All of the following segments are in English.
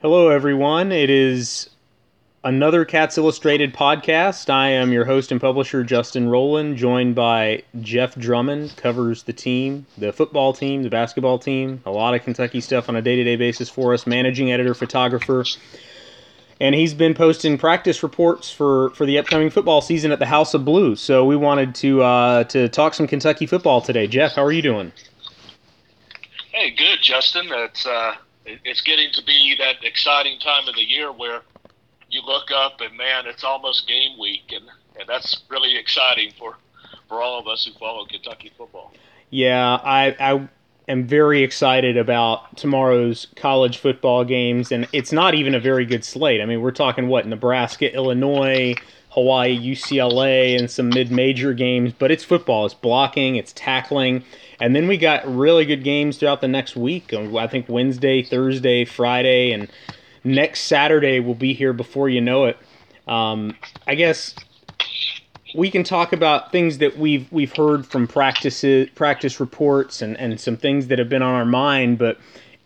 Hello, everyone. It is another Cats Illustrated podcast. I am your host and publisher, Justin Rowland, joined by Jeff Drummond, covers the team, the football team, the basketball team, a lot of Kentucky stuff on a day to day basis for us, managing editor, photographer. And he's been posting practice reports for, for the upcoming football season at the House of Blue. So we wanted to uh, to talk some Kentucky football today. Jeff, how are you doing? Hey, good, Justin. It's uh, it's getting to be that exciting time of the year where you look up and man, it's almost game week, and, and that's really exciting for for all of us who follow Kentucky football. Yeah, I I am very excited about tomorrow's college football games, and it's not even a very good slate. I mean, we're talking what Nebraska, Illinois. Hawaii, UCLA, and some mid-major games, but it's football. It's blocking, it's tackling, and then we got really good games throughout the next week. I think Wednesday, Thursday, Friday, and next Saturday will be here before you know it. Um, I guess we can talk about things that we've we've heard from practices, practice reports, and and some things that have been on our mind, but.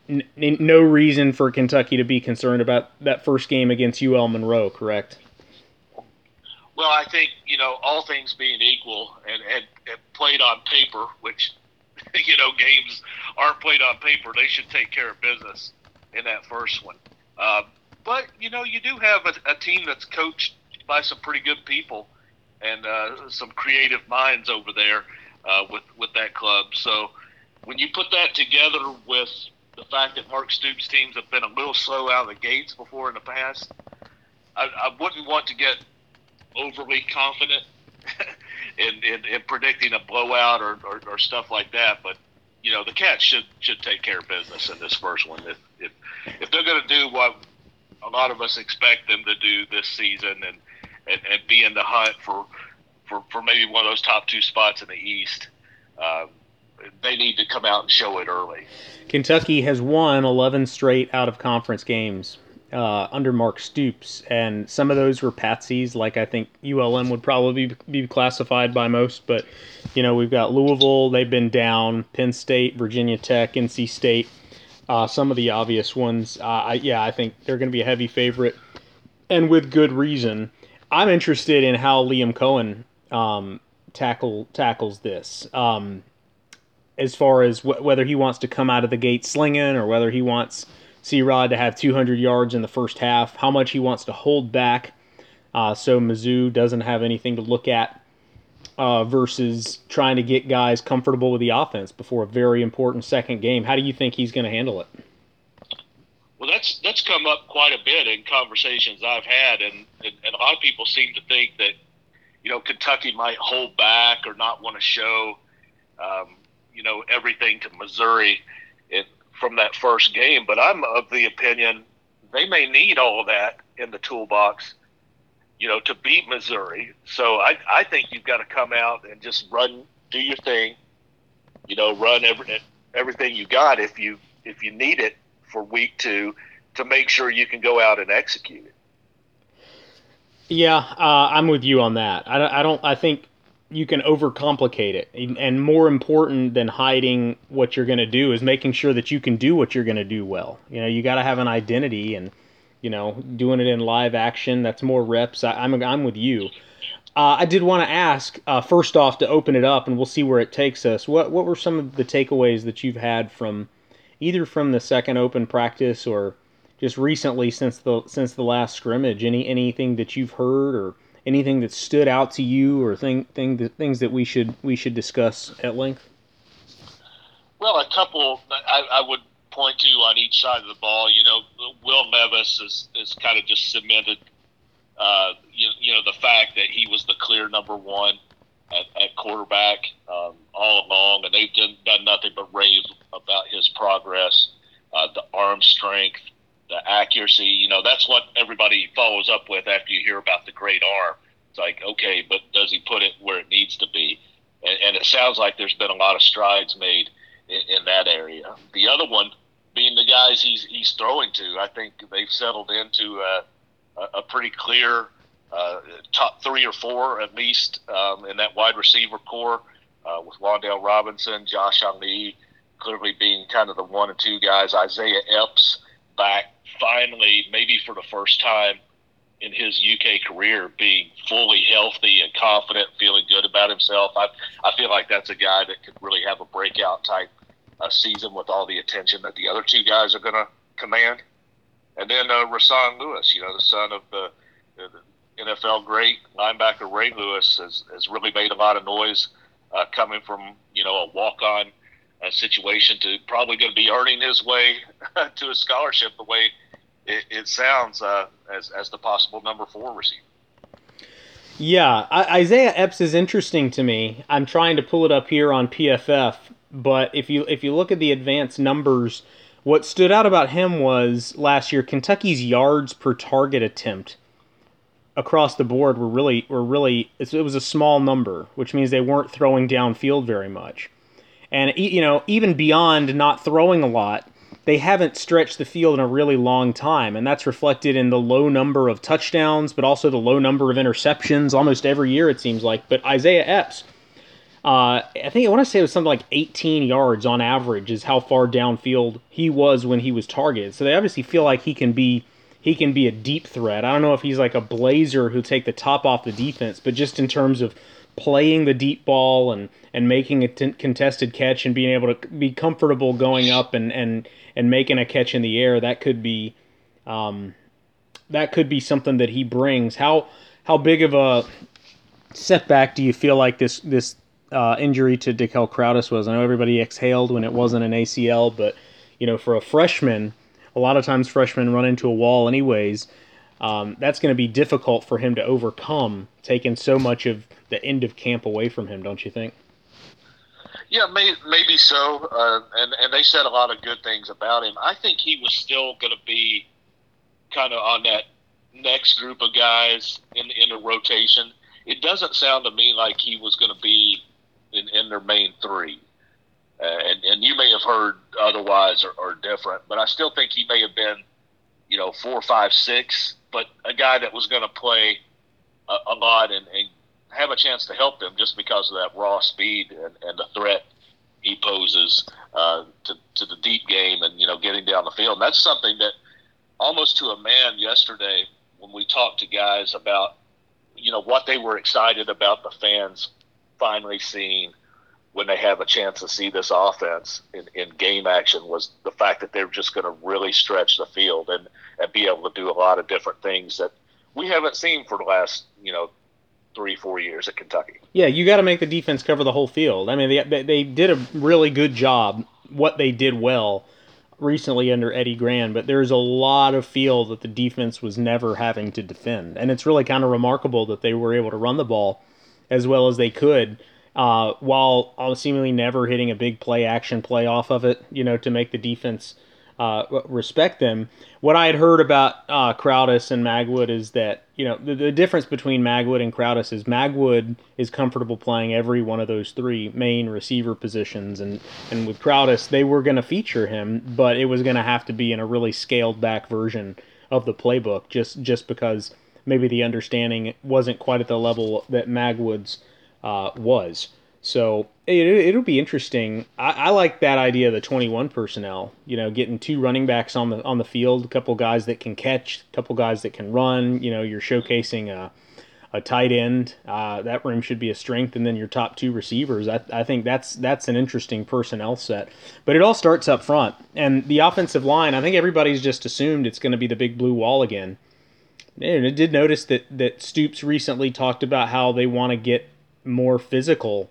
N- no reason for Kentucky to be concerned about that first game against UL Monroe, correct? Well, I think you know all things being equal, and, and, and played on paper, which you know games aren't played on paper. They should take care of business in that first one. Uh, but you know, you do have a, a, team that's coached by some pretty good people and uh, some creative minds over there uh, with with that club. So when you put that together with the fact that Mark Stoops' teams have been a little slow out of the gates before in the past, I, I wouldn't want to get overly confident in, in, in, predicting a blowout or, or, or stuff like that. But you know, the Cats should should take care of business in this first one. If if, if they're going to do what a lot of us expect them to do this season and, and, and be in the hunt for, for for maybe one of those top two spots in the East, um, they need to come out and show it early. Kentucky has won 11 straight out of conference games uh, under Mark Stoops, and some of those were patsies, like I think ULM would probably be, be classified by most. But you know, we've got Louisville; they've been down. Penn State, Virginia Tech, NC State. Uh, some of the obvious ones. Uh, I, yeah, I think they're going to be a heavy favorite, and with good reason. I'm interested in how Liam Coen um, tackle tackles this. Um, as far as wh- whether he wants to come out of the gate slinging or whether he wants C Rod to have 200 yards in the first half, how much he wants to hold back uh, so Mizzou doesn't have anything to look at uh, versus trying to get guys comfortable with the offense before a very important second game. How do you think he's going to handle it? That's that's come up quite a bit in conversations I've had, and, and, and a lot of people seem to think that you know Kentucky might hold back or not want to show um, you know everything to Missouri from that first game. But I'm of the opinion they may need all of that in the toolbox, you know, to beat Missouri. So I, I think you've got to come out and just run, do your thing, you know, run every, everything you got if you if you need it for week two to make sure you can go out and execute it. Yeah, uh, I'm with you on that. I, I don't. I think you can overcomplicate it. And more important than hiding what you're going to do is making sure that you can do what you're going to do well. You know, you got to have an identity and, you know, doing it in live action, that's more reps. I, am I'm, I'm with you. Uh, I did want to ask, uh, first off, to open it up and we'll see where it takes us. What, what were some of the takeaways that you've had from either from the second open practice or just recently since the, since the last scrimmage? Any, anything that you've heard or anything that stood out to you or thing, thing that, things that we should we should discuss at length? Well, a couple I, I would point to on each side of the ball. You know, Will Levis is, is kind of just cemented, uh, you, you know, the fact that he was the clear number one at, at quarterback um, all along, and they've done, done nothing but rave about his progress, uh, the arm strength, accuracy. You know, that's what everybody follows up with after you hear about the great arm. It's like, okay, but does he put it where it needs to be? And, and it sounds like there's been a lot of strides made in, in that area. The other one being the guys he's he's throwing to. I think they've settled into a, a pretty clear uh, top three or four at least um, in that wide receiver corps uh, with Wan'Dale Robinson, Josh Ali, clearly being kind of the one and two guys. Isaiah Epps back finally maybe for the first time in his UK career being fully healthy and confident, feeling good about himself. I I feel like that's a guy that could really have a breakout type uh, season with all the attention that the other two guys are going to command. And then uh, Rahsaan Lewis, you know, the son of the, the NFL great linebacker Ray Lewis, has, has really made a lot of noise uh, coming from you know a walk on situation to probably going to be earning his way to a scholarship the way it, it sounds uh, as, as the possible number four receiver. Yeah, I, Isaiah Epps is interesting to me. I'm trying to pull it up here on PFF, but if you if you look at the advanced numbers, what stood out about him was last year Kentucky's yards per target attempt across the board were really were really it was a small number, which means they weren't throwing downfield very much. And you know, even beyond not throwing a lot, they haven't stretched the field in a really long time, and that's reflected in the low number of touchdowns, but also the low number of interceptions almost every year it seems like. But Isaiah Epps, uh, I think I want to say it was something like 18 yards on average is how far downfield he was when he was targeted. So they obviously feel like he can be he can be a deep threat. I don't know if he's like a blazer who take the top off the defense, but just in terms of playing the deep ball and and making a t- contested catch and being able to be comfortable going up and and and making a catch in the air, that could be um, that could be something that he brings. How how big of a setback do you feel like this this uh, injury to DeKel Crowdus was? I know everybody exhaled when it wasn't an ACL, but you know for a freshman a lot of times freshmen run into a wall anyways. Um, that's going to be difficult for him to overcome, taking so much of the end of camp away from him, don't you think? Yeah, may, maybe so. Uh, and and they said a lot of good things about him. I think he was still going to be kind of on that next group of guys in in the rotation. It doesn't sound to me like he was going to be in, in their main three. Uh, and, and you may have heard otherwise or, or different, but I still think he may have been, you know, four, five, six, but a guy that was going to play a, a lot and, and have a chance to help them just because of that raw speed and, and the threat he poses uh, to, to the deep game and you know getting down the field. And that's something that almost to a man yesterday when we talked to guys about you know what they were excited about the fans finally seeing when they have a chance to see this offense in, in game action was the fact that they're just going to really stretch the field and, and be able to do a lot of different things that we haven't seen for the last, you know, three, four years at Kentucky. Yeah, you got to make the defense cover the whole field. I mean, they, they did a really good job, what they did well recently under Eddie Gran, but there's a lot of field that the defense was never having to defend. And it's really kind of remarkable that they were able to run the ball as well as they could uh, while seemingly never hitting a big play action play off of it, you know, to make the defense uh, respect them. What I had heard about uh, Crowdus and Magwood is that, you know, the, the difference between Magwood and Crowdus is Magwood is comfortable playing every one of those three main receiver positions. And, and with Crowdus, they were going to feature him, but it was going to have to be in a really scaled back version of the playbook just, just because maybe the understanding wasn't quite at the level that Magwood's uh, was. So it, will be interesting. I, I, like that idea of the 21 personnel. You know, getting two running backs on the on the field, a couple guys that can catch, a couple guys that can run. You know, you're showcasing a, a tight end. Uh, that room should be a strength, and then your top two receivers. I, I think that's that's an interesting personnel set. But it all starts up front, and the offensive line. I think everybody's just assumed it's going to be the big blue wall again. And I did notice that that Stoops recently talked about how they want to get more physical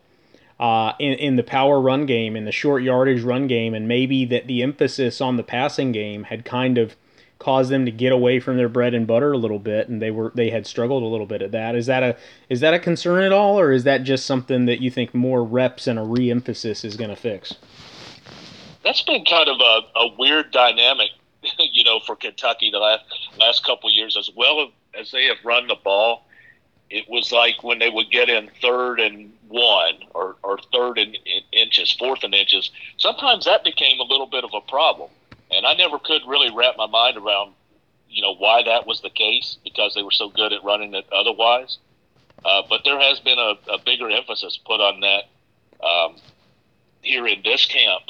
uh, in, in the power run game, in the short yardage run game, and maybe that the emphasis on the passing game had kind of caused them to get away from their bread and butter a little bit, and they were they had struggled a little bit at that. Is that a is that a concern at all, or is that just something that you think more reps and a re-emphasis is going to fix? That's been kind of a, a weird dynamic, you know, for Kentucky the last last couple years, as well as they have run the ball it was like when they would get in third and one or, or third and in inches, fourth and inches, sometimes that became a little bit of a problem. And I never could really wrap my mind around, you know, why that was the case because they were so good at running it otherwise. Uh, but there has been a, a, bigger emphasis put on that um, here in this camp.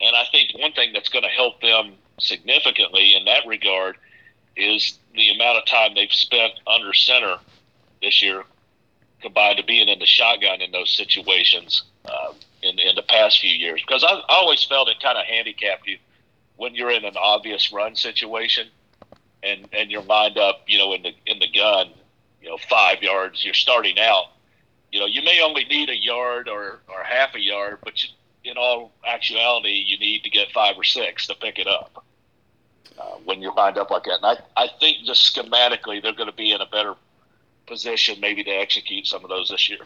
And I think one thing that's going to help them significantly in that regard is the amount of time they've spent under center this year, combined to being in the shotgun in those situations uh, in in the past few years. Because I, I always felt it kind of handicapped you when you're in an obvious run situation, and and you're lined up, you know, in the in the gun, you know, five yards. You're starting out. You know, you may only need a yard or, or half a yard, but you, in all actuality, you need to get five or six to pick it up uh, when you're lined up like that. And I, I think just schematically, they're going to be in a better position maybe to execute some of those this year.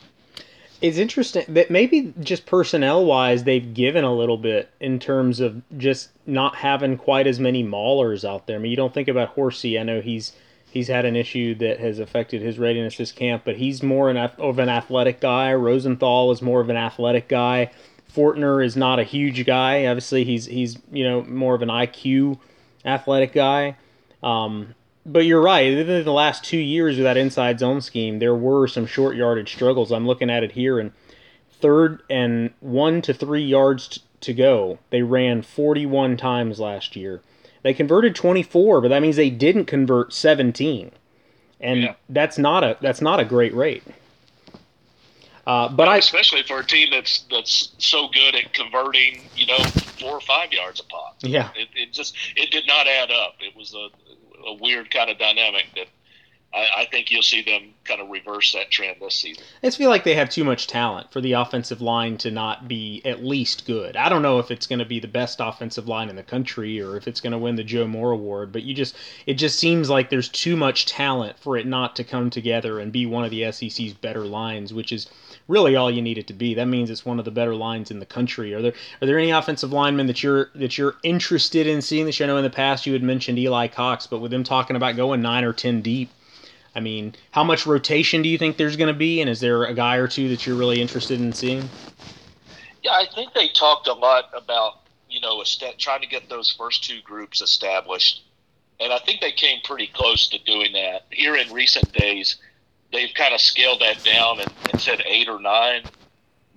It's interesting that maybe just personnel wise, they've given a little bit in terms of just not having quite as many maulers out there. I mean, you don't think about Horsey. I know he's he's had an issue that has affected his readiness this camp, but he's more an, of an athletic guy. Rosenthal is more of an athletic guy. Fortner is not a huge guy. Obviously, he's he's you know more of an IQ athletic guy. Um, but you're right. In the last two years of that inside zone scheme, there were some short yardage struggles. I'm looking at it here, and third and one to three yards to go, they ran 41 times last year. They converted 24, but that means they didn't convert 17, and yeah. that's not a that's not a great rate. Uh, but I, especially for a team that's that's so good at converting, you know, four or five yards a pop. Yeah, it, it just it did not add up. It was a, a weird kind of dynamic that I, I, think you'll see them kind of reverse that trend this season. I feel like they have too much talent for the offensive line to not be at least good. I don't know if it's going to be the best offensive line in the country or if it's going to win the Joe Moore Award, but you just it just seems like there's too much talent for it not to come together and be one of the SEC's better lines, which is really all you need it to be. That means it's one of the better lines in the country. Are there are there any offensive linemen that you're that you're interested in seeing this? I know in the past you had mentioned Eli Cox, but with them talking about going nine or ten deep I mean, how much rotation do you think there's going to be, and is there a guy or two that you're really interested in seeing? Yeah, I think they talked a lot about you know trying to get those first two groups established, and I think they came pretty close to doing that. Here in recent days, they've kind of scaled that down and, and said eight or nine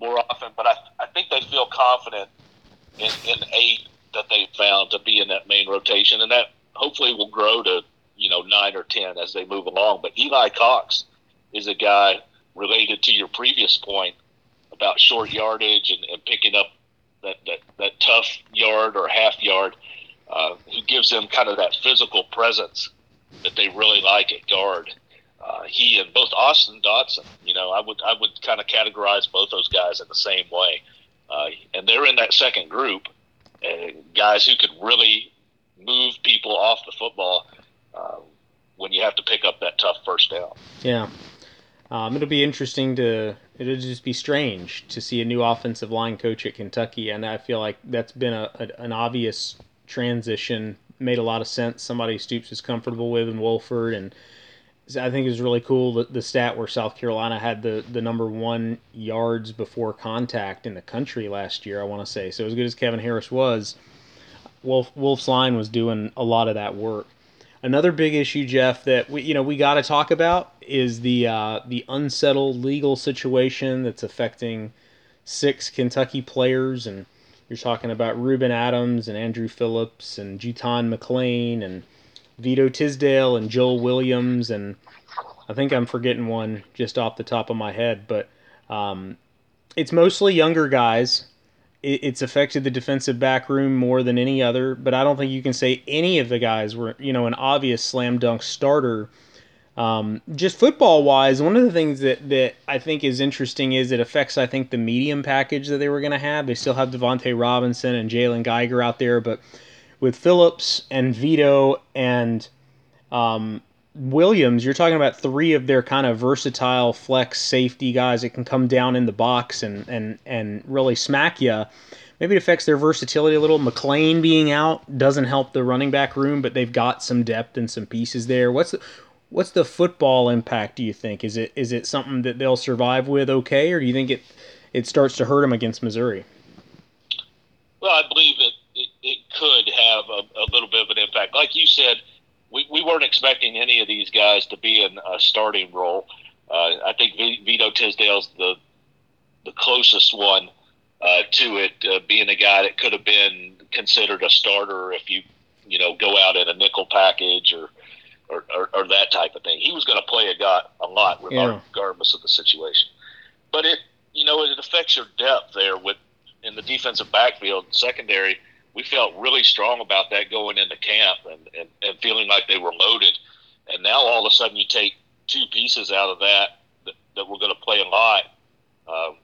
more often, but I, I think they feel confident in, in eight that they found to be in that main rotation, and that hopefully will grow to you know nine or ten as they move along. But Eli Cox is a guy related to your previous point about short yardage and, and picking up that, that, that tough yard or half yard, uh, who gives them kind of that physical presence that they really like at guard. Uh, he and both Austin Dotson, you know, I would I would kind of categorize both those guys in the same way, uh, and they're in that second group, uh, guys who could really move people off the football uh, when you have to pick up that tough first down. Yeah. Um, it'll be interesting to. It'll just be strange to see a new offensive line coach at Kentucky, and I feel like that's been a, a an obvious transition. Made a lot of sense. Somebody Stoops is comfortable with in Wolford, and I think it was really cool the, the stat where South Carolina had the, the number one yards before contact in the country last year. I want to say so. As good as Kevin Harris was, Wolf Wolf's line was doing a lot of that work. Another big issue, Jeff, that we you know we got to talk about is the uh, the unsettled legal situation that's affecting six Kentucky players, and you're talking about Rueben Adams and Andru Phillips and JuTahn McClain and Vito Tisdale and Joel Williams, and I think I'm forgetting one just off the top of my head, but um, it's mostly younger guys it's affected the defensive back room more than any other. But I don't think you can say any of the guys were, you know, an obvious slam dunk starter. Um, just football wise, one of the things that, that I think is interesting is it affects, I think, the medium package that they were going to have. They still have Devontae Robinson and Jalen Geiger out there, but with Phillips and Vito and um, Williams, you're talking about three of their kind of versatile flex safety guys that can come down in the box and and and really smack you. Maybe it affects their versatility a little. McClain being out doesn't help the running back room, but they've got some depth and some pieces there. What's the what's the football impact? Do you think is it is it something that they'll survive with okay, or do you think it it starts to hurt them against Missouri? Well, I believe could have a, a little bit of an impact, like you said we, we weren't expecting any of these guys to be in a starting role. Uh, I think Vito Tisdale's the the closest one uh, to it, uh, being a guy that could have been considered a starter if you you know go out in a nickel package or or, or, or that type of thing. He was going to play a, guy, a lot regardless yeah. of the situation. But it, you know, it affects your depth there with in the defensive backfield, secondary. We felt really strong about that going into camp and, and, and feeling like they were loaded. And now all of a sudden you take two pieces out of that that, that were going to play a lot. Um,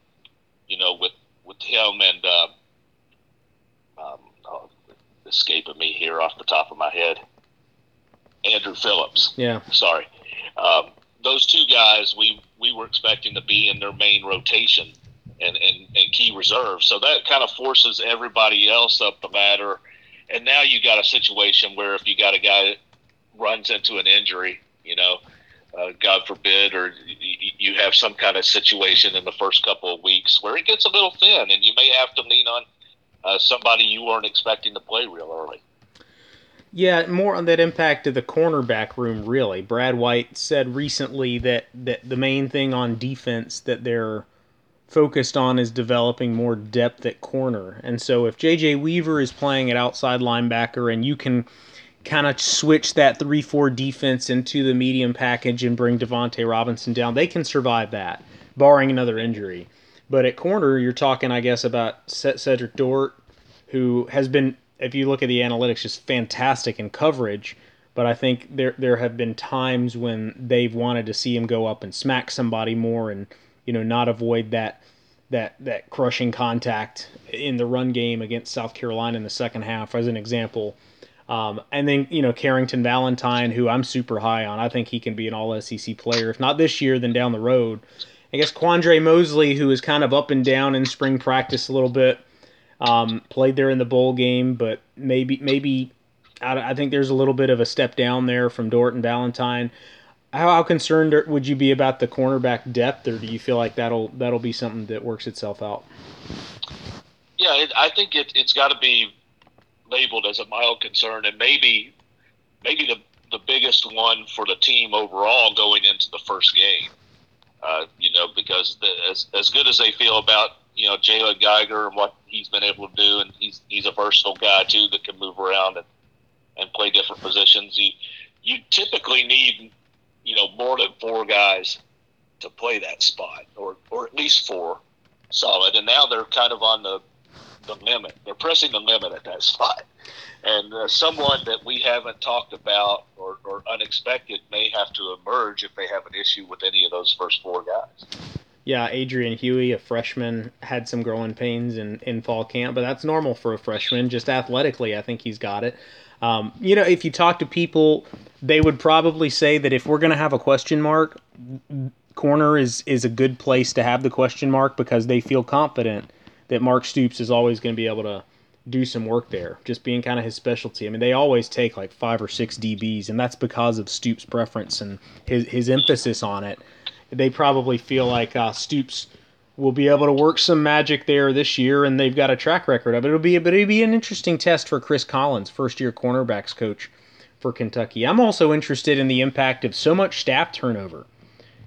you know, with with him and uh, um, oh, escaping me here off the top of my head. Andru Phillips. Yeah. Sorry. Um, those two guys we we were expecting to be in their main rotation and, and, and key reserves. So that kind of forces everybody else up the ladder. And now you got a situation where if you got a guy that runs into an injury, you know, uh, God forbid, or you have some kind of situation in the first couple of weeks where it gets a little thin, and you may have to lean on uh, somebody you weren't expecting to play real early. Yeah, more on that impact of the cornerback room, really. Brad White said recently that, that the main thing on defense that they're focused on is developing more depth at corner. And so if JJ Weaver is playing at outside linebacker and you can kind of switch that 3 4 defense into the medium package and bring Devontae Robinson down, they can survive that, barring another injury. But at corner, you're talking, I guess, about Cedric Dort, who has been if you look at the analytics, just fantastic in coverage. But I think there there have been times when they've wanted to see him go up and smack somebody more, and you know not avoid that that that crushing contact in the run game against South Carolina in the second half, as an example. Um, and then you know Carrington Valentine, who I'm super high on. I think he can be an All SEC player, if not this year, then down the road. I guess Quandre Mosley, who is kind of up and down in spring practice a little bit. Um, played there in the bowl game, but maybe maybe I, I, think there's a little bit of a step down there from Dort and Valentine. How, concerned would you be about the cornerback depth, or do you feel like that'll that'll be something that works itself out? Yeah, it, I think it, it's got to be labeled as a mild concern, and maybe maybe the the biggest one for the team overall going into the first game. Uh, you know, because the, as as good as they feel about you know Jalen Geiger and what he's been able to do, and he's he's a versatile guy too that can move around and and play different positions. You you typically need you know more than four guys to play that spot, or or at least four solid. And now they're kind of on the the limit. They're pressing the limit at that spot. And uh, someone that we haven't talked about or, or unexpected may have to emerge if they have an issue with any of those first four guys yeah, Adrian Huey, a freshman, had some growing pains in, in fall camp, but that's normal for a freshman. Just athletically, I think he's got it. Um, you know, if you talk to people, they would probably say that if we're going to have a question mark, corner is is a good place to have the question mark because they feel confident that Mark Stoops is always going to be able to do some work there, just being kind of his specialty. I mean, they always take like five or six DBs, and that's because of Stoops' preference and his his emphasis on it they probably feel like uh, Stoops will be able to work some magic there this year, and they've got a track record of it. It'll be, but it'll be an interesting test for Chris Collins, first year cornerbacks coach for Kentucky. I'm also interested in the impact of so much staff turnover.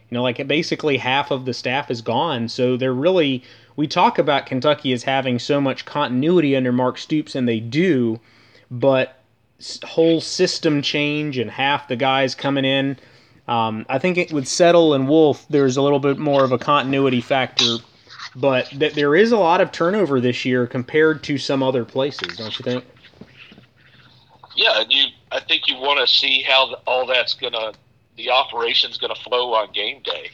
You know, like basically half of the staff is gone, so they're really. We talk about Kentucky as having so much continuity under Mark Stoops, and they do, but whole system change and half the guys coming in um, I think it, with Settle and Wolf, there's a little bit more of a continuity factor, but th- there is a lot of turnover this year compared to some other places, don't you think? Yeah, you. I think you want to see how all that's gonna, the operation's gonna flow on game day.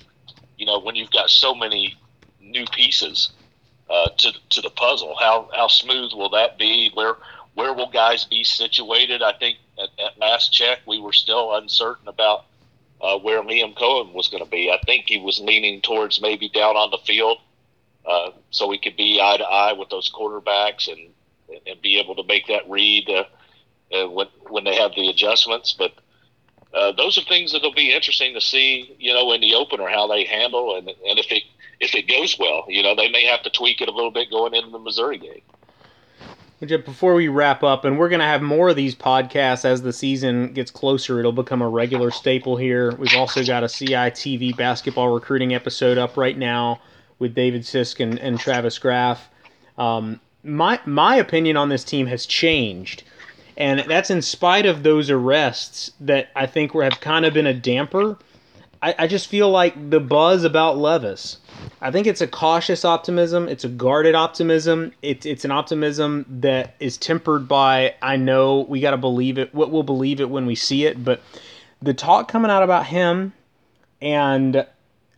You know, when you've got so many new pieces uh, to to the puzzle, how how smooth will that be? Where where will guys be situated? I think at, at last check, we were still uncertain about uh, where Liam Coen was going to be. I think he was leaning towards maybe down on the field, uh, so he could be eye to eye with those quarterbacks and and be able to make that read uh, uh, when when they have the adjustments. But uh, those are things that'll be interesting to see, you know, in the opener how they handle and and if it if it goes well, you know, they may have to tweak it a little bit going into the Missouri game before we wrap up, and we're going to have more of these podcasts as the season gets closer. It'll become a regular staple here. We've also got a CITV basketball recruiting episode up right now with David Sisk and, and Travis Graf. Um, my my opinion on this team has changed, And that's in spite of those arrests that I think have kind of been a damper. I, I just feel like the buzz about Levis. I think it's a cautious optimism. It's a guarded optimism. It's it's an optimism that is tempered by I know we got to believe it. What we'll believe it when we see it. But the talk coming out about him and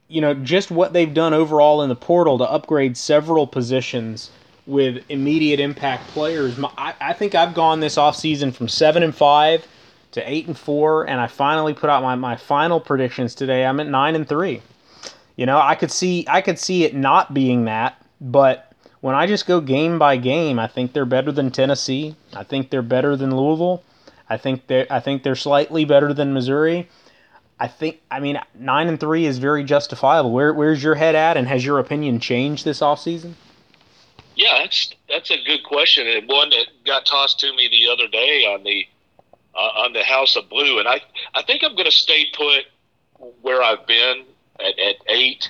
you know just what they've done overall in the portal to upgrade several positions with immediate impact players. I, I think I've gone this offseason from seven and five to eight and four, and I finally put out my, my final predictions today. I'm at nine and three. You know, I could see I could see it not being that, but when I just go game by game, I think they're better than Tennessee. I think they're better than Louisville. I think they I think they're slightly better than Missouri. I think I mean nine and three is very justifiable. Where where's your head at, and has your opinion changed this offseason? Yeah, that's that's a good question, and one that got tossed to me the other day on the uh, on the House of Blue, and I I think I'm going to stay put where I've been at, at eight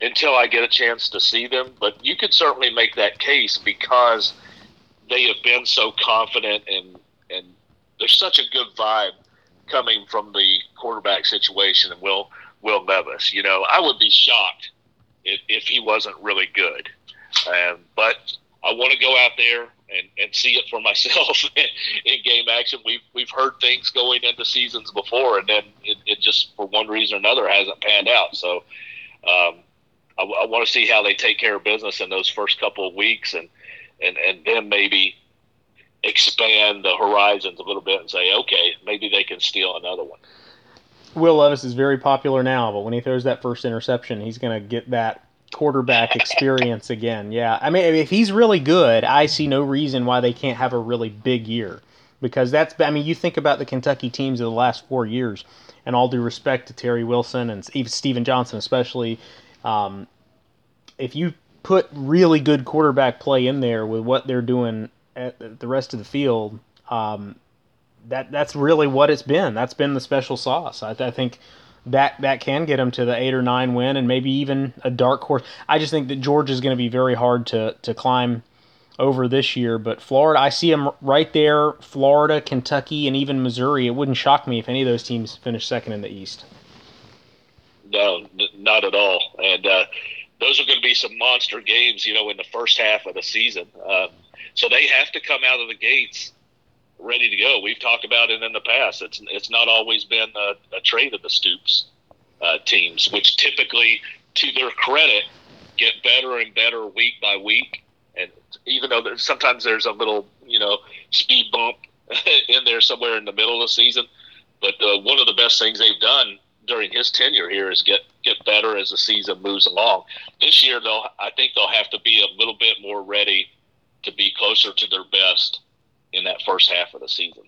until I get a chance to see them. But you could certainly make that case because they have been so confident and and there's such a good vibe coming from the quarterback situation and Will Will Levis. You know, I would be shocked if, if he wasn't really good. Um, but I want to go out there and, and see it for myself in game action. We've we've heard things going into seasons before, and then it, it just for one reason or another hasn't panned out. So um, I, I want to see how they take care of business in those first couple of weeks, and and and then maybe expand the horizons a little bit and say, okay, maybe they can steal another one. Will Levis is very popular now, but when he throws that first interception, he's going to get that quarterback experience again. Yeah, I mean, if he's really good, I see no reason why they can't have a really big year. Because that's, I mean, you think about the Kentucky teams of the last four years, and all due respect to Terry Wilson and Stephen Johnson, especially, um, if you put really good quarterback play in there with what they're doing at the rest of the field, um, that that's really what it's been. That's been the special sauce. I, I think that that can get them to the eight or nine win and maybe even a dark horse. I just think that Georgia is going to be very hard to to climb over this year. But Florida, I see them right there. Florida, Kentucky, and even Missouri. It wouldn't shock me if any of those teams finish second in the East. No, n- not at all. And uh, those are going to be some monster games, you know, in the first half of the season. Uh, so they have to come out of the gates ready to go. We've talked about it in the past. It's it's not always been a, a trade of the Stoops uh, teams, which typically, to their credit, get better and better week by week. And even though there's, sometimes there's a little you know speed bump in there somewhere in the middle of the season, but uh, one of the best things they've done during his tenure here is get get better as the season moves along. This year, they'll I think they'll have to be a little bit more ready to be closer to their best in that first half of the season.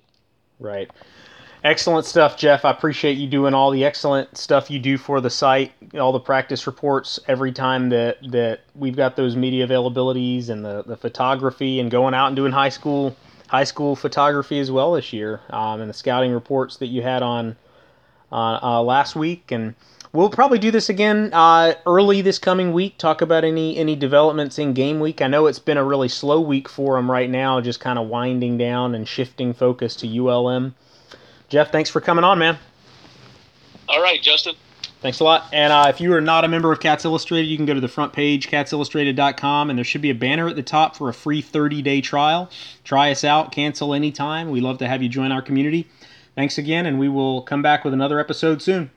Right. Excellent stuff, Jeff. I appreciate you doing all the excellent stuff you do for the site, all the practice reports every time that, that we've got those media availabilities and the, the photography and going out and doing high school high school photography as well this year um, and the scouting reports that you had on uh, uh, last week and we'll probably do this again uh, early this coming week. Talk about any any developments in game week. I know it's been a really slow week for them right now, just kind of winding down and shifting focus to ULM. Jeff, thanks for coming on, man. All right, Justin. Thanks a lot. And uh, if you are not a member of Cats Illustrated, you can go to the front page, catsillustrated.com, and there should be a banner at the top for a free 30 day trial. Try us out, cancel anytime. We love to have you join our community. Thanks again, and we will come back with another episode soon.